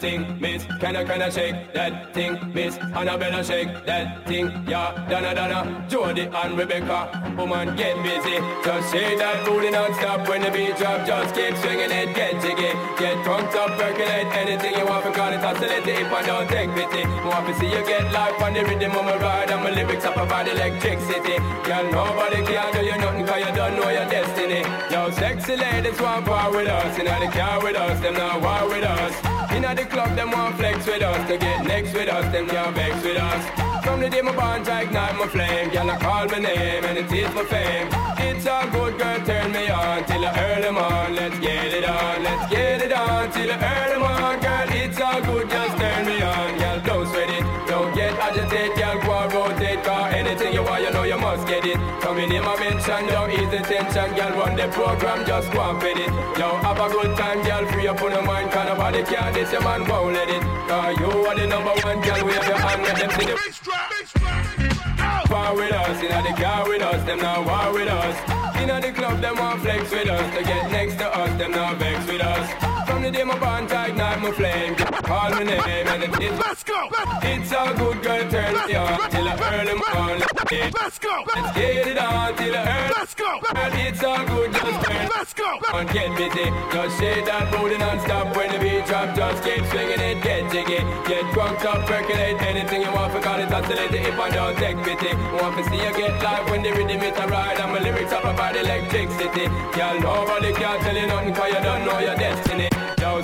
Thing, miss. Can I, can I shake that thing, miss? Annabella shake that thing, yeah. Donna, Donna, Jody and Rebecca. Woman, get busy. Just shake that booty non-stop when the beat drop. Just keep swinging it, get jiggy. Get drunk up, percolate anything you want. Because it's oscillating if I don't take pity. Want to see you get life on the rhythm of my ride. And my lyrics up about electricity. Girl, nobody can do you nothing cause you don't know your destiny. Yo, sexy ladies want war with us. You know they car with us, them not war with us. In the club, them want flex with us. To get next with us, them can't vex with us. From the day my bond, I ignite my flame. Girl, I call my name and it is my fame. It's a good girl, turn me on till I earn them. Let's get it on, let's get it on till I earn them. Girl, it's all good, just turn me on. Girl, don't agitated. Girl, go and rotate, car anything you want, you know you must get it. Coming in my mention, don't ease the tension. Girl, run the program, just go and fit it. Yo, have a good time, girl, free up on your mind. Cause nobody can, this your man won't let it. Cause you are the number one, girl, wave your hand, let them see the... War with us, inna the car with us, them not war with us. Inna the club, them want flex with us. To get next to us, them not vex with us. From the day my bond to ignite my flame, call my name and it is. Let's go. It's a good girl, turn me on till I them on. Let's go. Let's get it on till I earn. Let's go. Girl, it's all good, just turn. Let's go. On get busy, just shake that booty non-stop when the beat drop. Just keep swinging it, get jiggy, get drunk up, percolate anything you want. For call it oscillating if I don't take pity. Want to see you get live when the rhythm it a ride and my lyrics up about electricity. Girl, nobody can tell you nothing 'cause you don't know your destiny. Yo,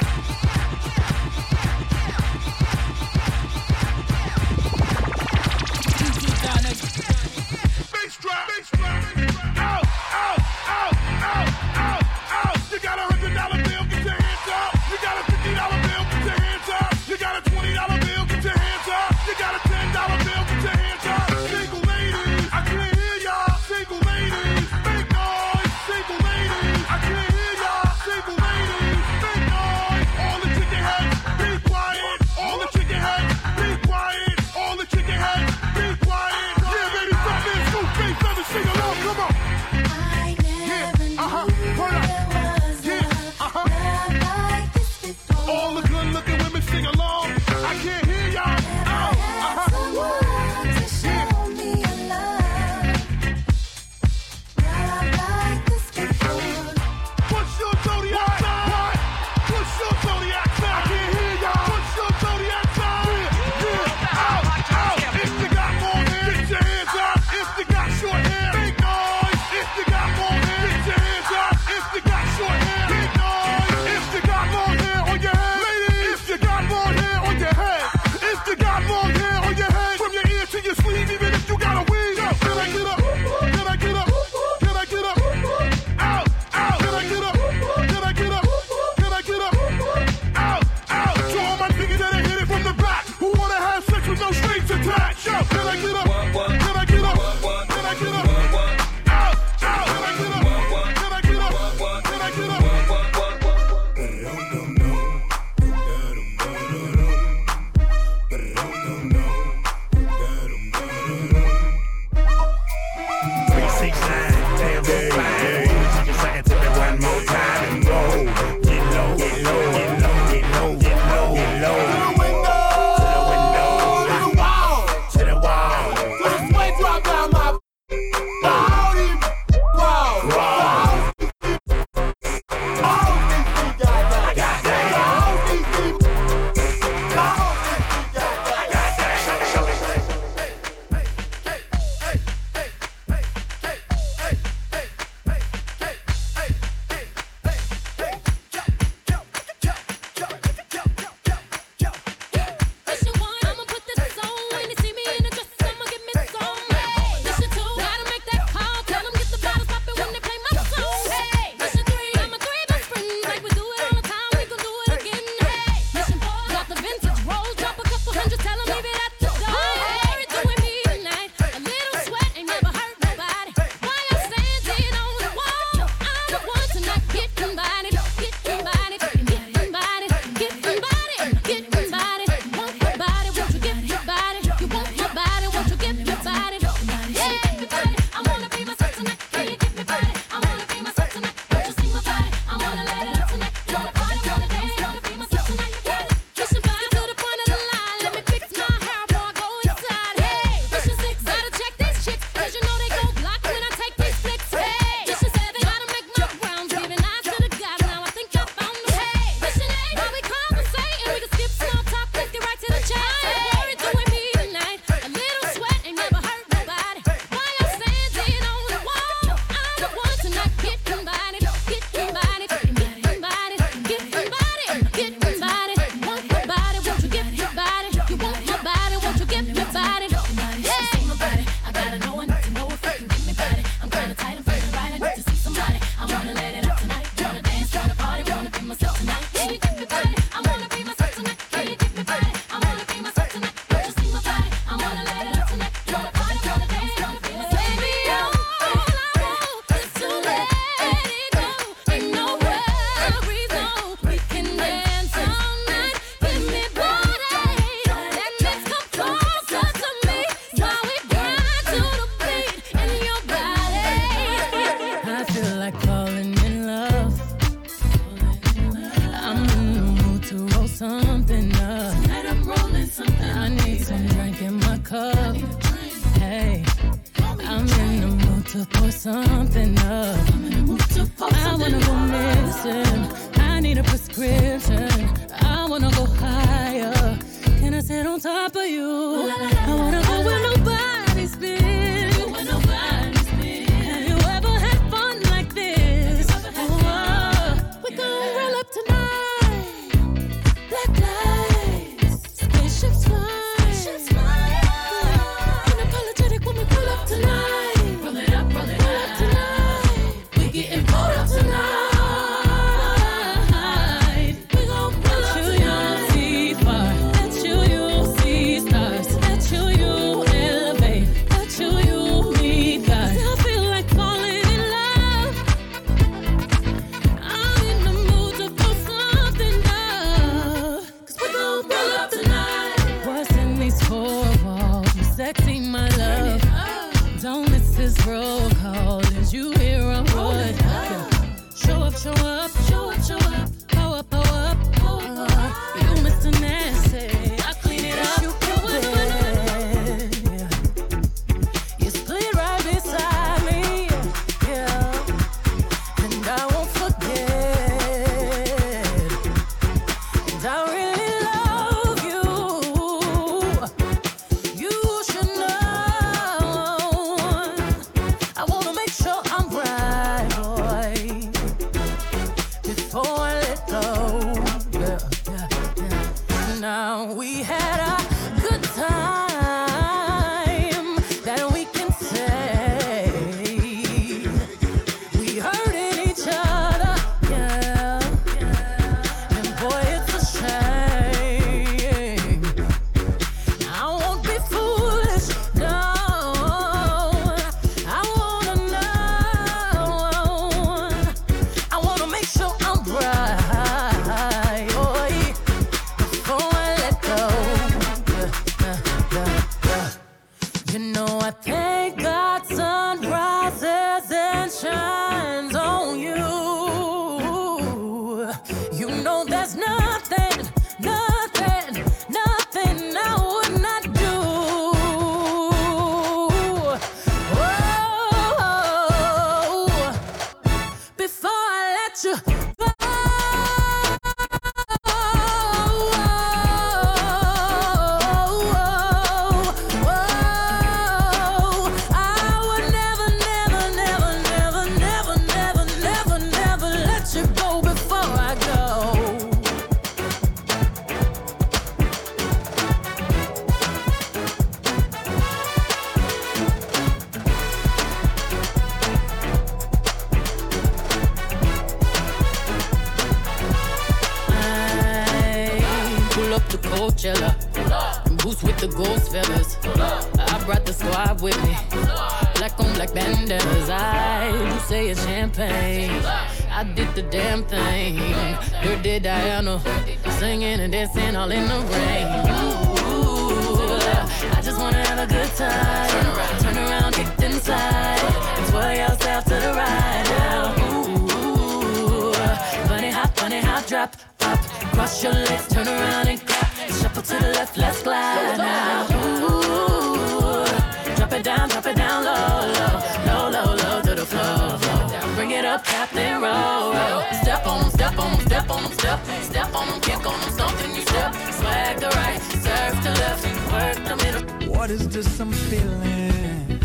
I'm in the mood to pour something up. I wanna go missing. I need a prescription. I wanna go higher. Can I sit on top of you? I wanna go with nobody. we bouquet champagne. I did the damn thing. Here did Diana singing and dancing all in the rain. Ooh, I just wanna have a good time. Turn around, kick inside. It's way else to the right now. Ooh, funny hop, funny hop, drop, pop. Cross your legs, turn around and clap. Shuffle to the left, let's glide now. Ooh, drop it down, drop it down low, low, low, low, low to the floor bring it up, tap and roll, roll. Step on step on step on step, step on kick on them, something you step. Swag the right, serve to left, work the middle. What is this I'm feeling?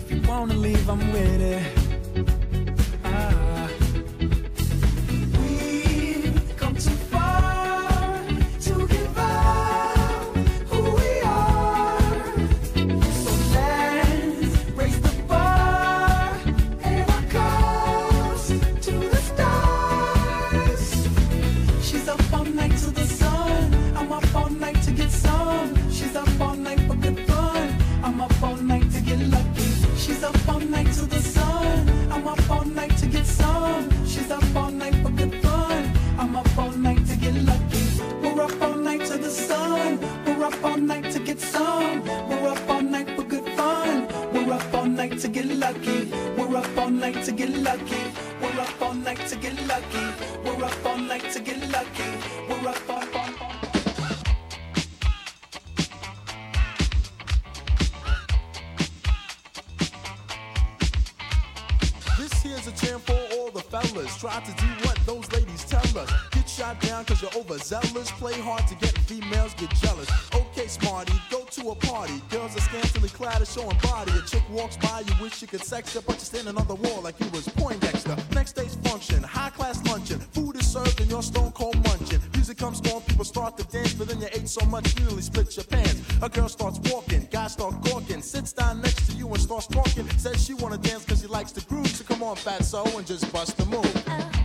If you wanna leave, I'm with it. us try to do what those ladies tell us. Get shot down cause you're overzealous. Play hard to get females get jealous. Okay, smarty, go to a party. Girls are scantily clad and showing body. A chick walks by, you wish you could sex her, but you're standing on the wall like you was Poindexter. Next day's function, high class luncheon. Food is served and you're stone cold munching music comes on, people start to dance, but then you ate so much you nearly split your pants. A girl starts walking, guys start gawking, sits down next to you and starts talking. Says she wanna dance cause she likes the groove, so come on, fat so and just bust the move.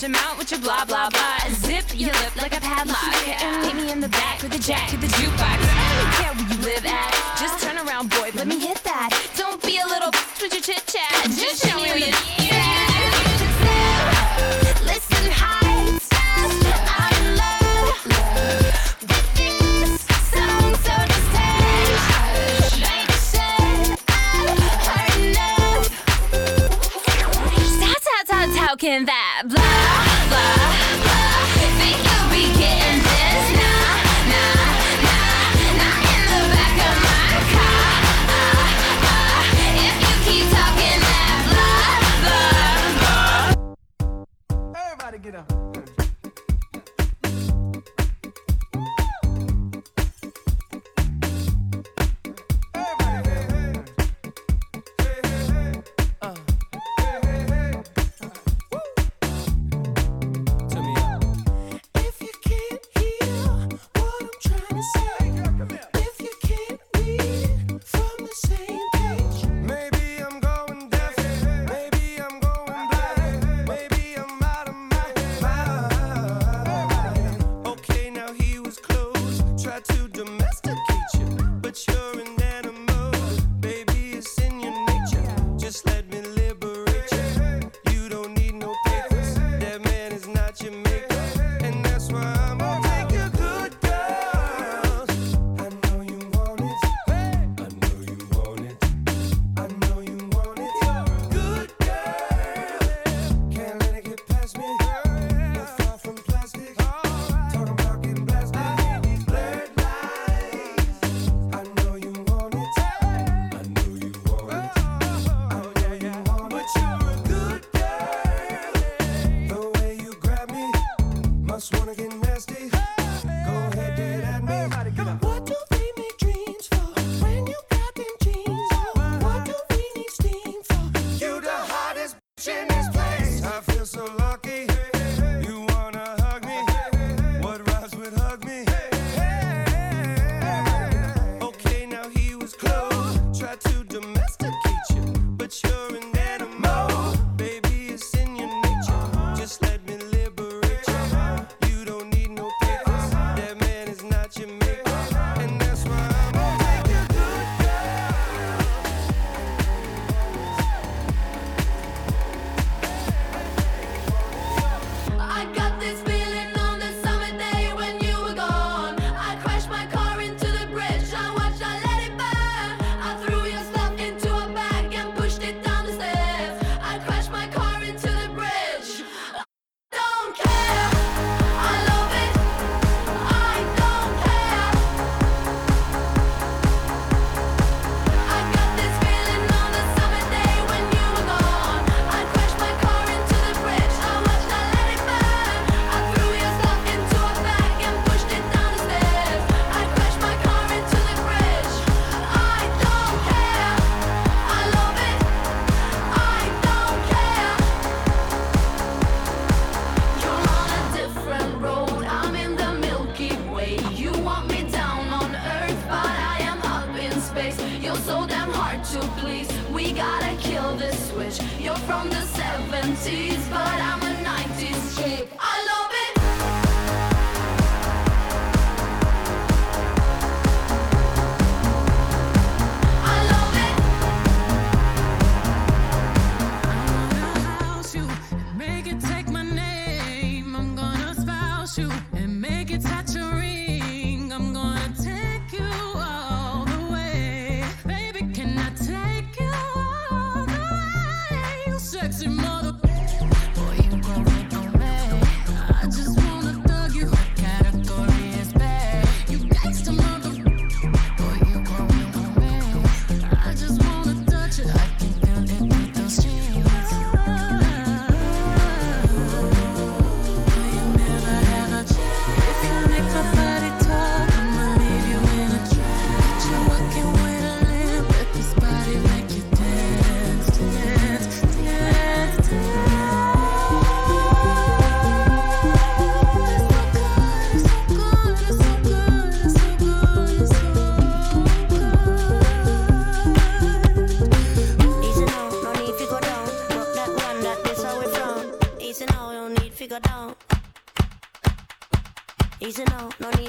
large amount with your blah blah blah. Zip your lip like a padlock. Hit me in the back with the jack to the jukebox. I don't care where you live at. Just turn around, boy, let me hit that. Don't be a little bitch with your chit chat. Just show me where you. Listen high, I'm in love. How can that? I gotta get up.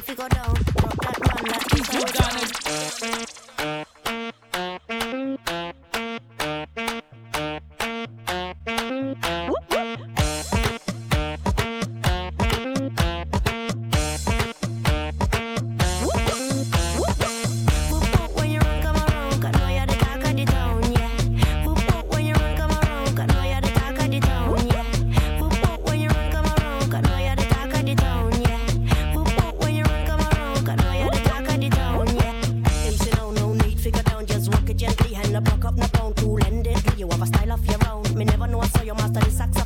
if you go down. You master the saxophone.